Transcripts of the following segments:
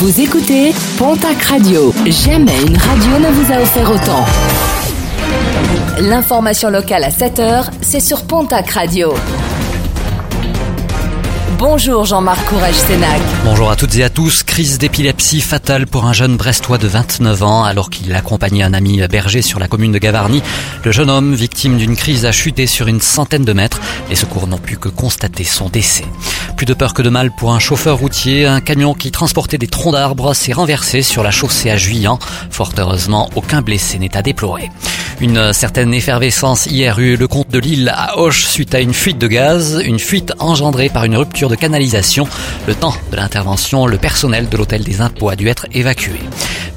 Vous écoutez Pontac Radio. Jamais une radio ne vous a offert autant. L'information locale à 7h, c'est sur Pontac Radio. Bonjour Jean-Marc Courage Sénac. Bonjour à toutes et à tous. Crise d'épilepsie fatale pour un jeune brestois de 29 ans alors qu'il accompagnait un ami berger sur la commune de Gavarnie. Le jeune homme, victime d'une crise, a chuté sur une centaine de mètres. Les secours n'ont pu que constater son décès. Plus de peur que de mal pour un chauffeur routier. Un camion qui transportait des troncs d'arbres s'est renversé sur la chaussée à Juillan. Fort heureusement, aucun blessé n'est à déplorer. Une certaine effervescence hier eut le comte de Lille à Auch suite à une fuite de gaz, une fuite engendrée par une rupture de canalisation. Le temps de l'intervention, le personnel de l'hôtel des impôts a dû être évacué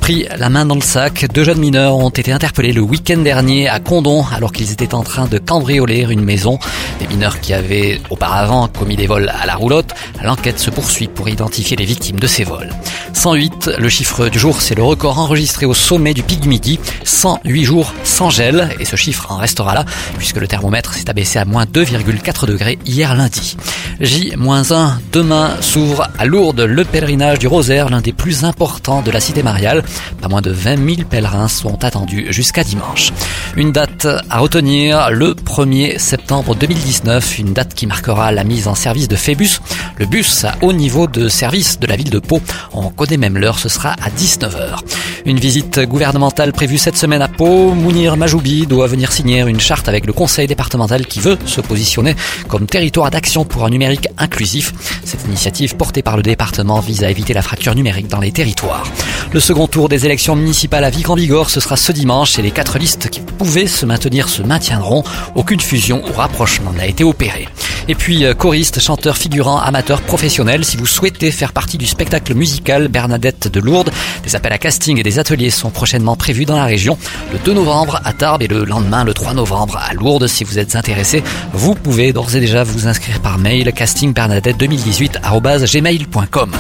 pris la main dans le sac. Deux jeunes mineurs ont été interpellés le week-end dernier à Condon alors qu'ils étaient en train de cambrioler une maison. Des mineurs qui avaient auparavant commis des vols à la roulotte. L'enquête se poursuit pour identifier les victimes de ces vols. 108, le chiffre du jour, c'est le record enregistré au sommet du pic du midi. 108 jours sans gel et ce chiffre en restera là puisque le thermomètre s'est abaissé à moins 2,4 degrés hier lundi. J-1 demain s'ouvre à Lourdes le pèlerinage du Rosaire, l'un des plus importants de la cité mariale. Pas moins de 20 000 pèlerins sont attendus jusqu'à dimanche. Une date à retenir, le 1er septembre 2019, une date qui marquera la mise en service de Phébus, le bus à haut niveau de service de la ville de Pau. On connaît même l'heure, ce sera à 19h. Une visite gouvernementale prévue cette semaine à Pau. Mounir Majoubi doit venir signer une charte avec le conseil départemental qui veut se positionner comme territoire d'action pour un numérique inclusif. Cette initiative portée par le département vise à éviter la fracture numérique dans les territoires. Le second tour des élections municipales à Vic-en-Bigorre, ce sera ce dimanche et les quatre listes qui pouvaient se maintenir se maintiendront. Aucune fusion ou rapprochement n'a été opéré. Et puis, euh, choriste, chanteur, figurant, amateur, professionnel, si vous souhaitez faire partie du spectacle musical Bernadette de Lourdes, des appels à casting et des ateliers sont prochainement prévus dans la région. Le 2 novembre à Tarbes et le lendemain, le 3 novembre à Lourdes. Si vous êtes intéressé, vous pouvez d'ores et déjà vous inscrire par mail castingbernadette2018.gmail.com.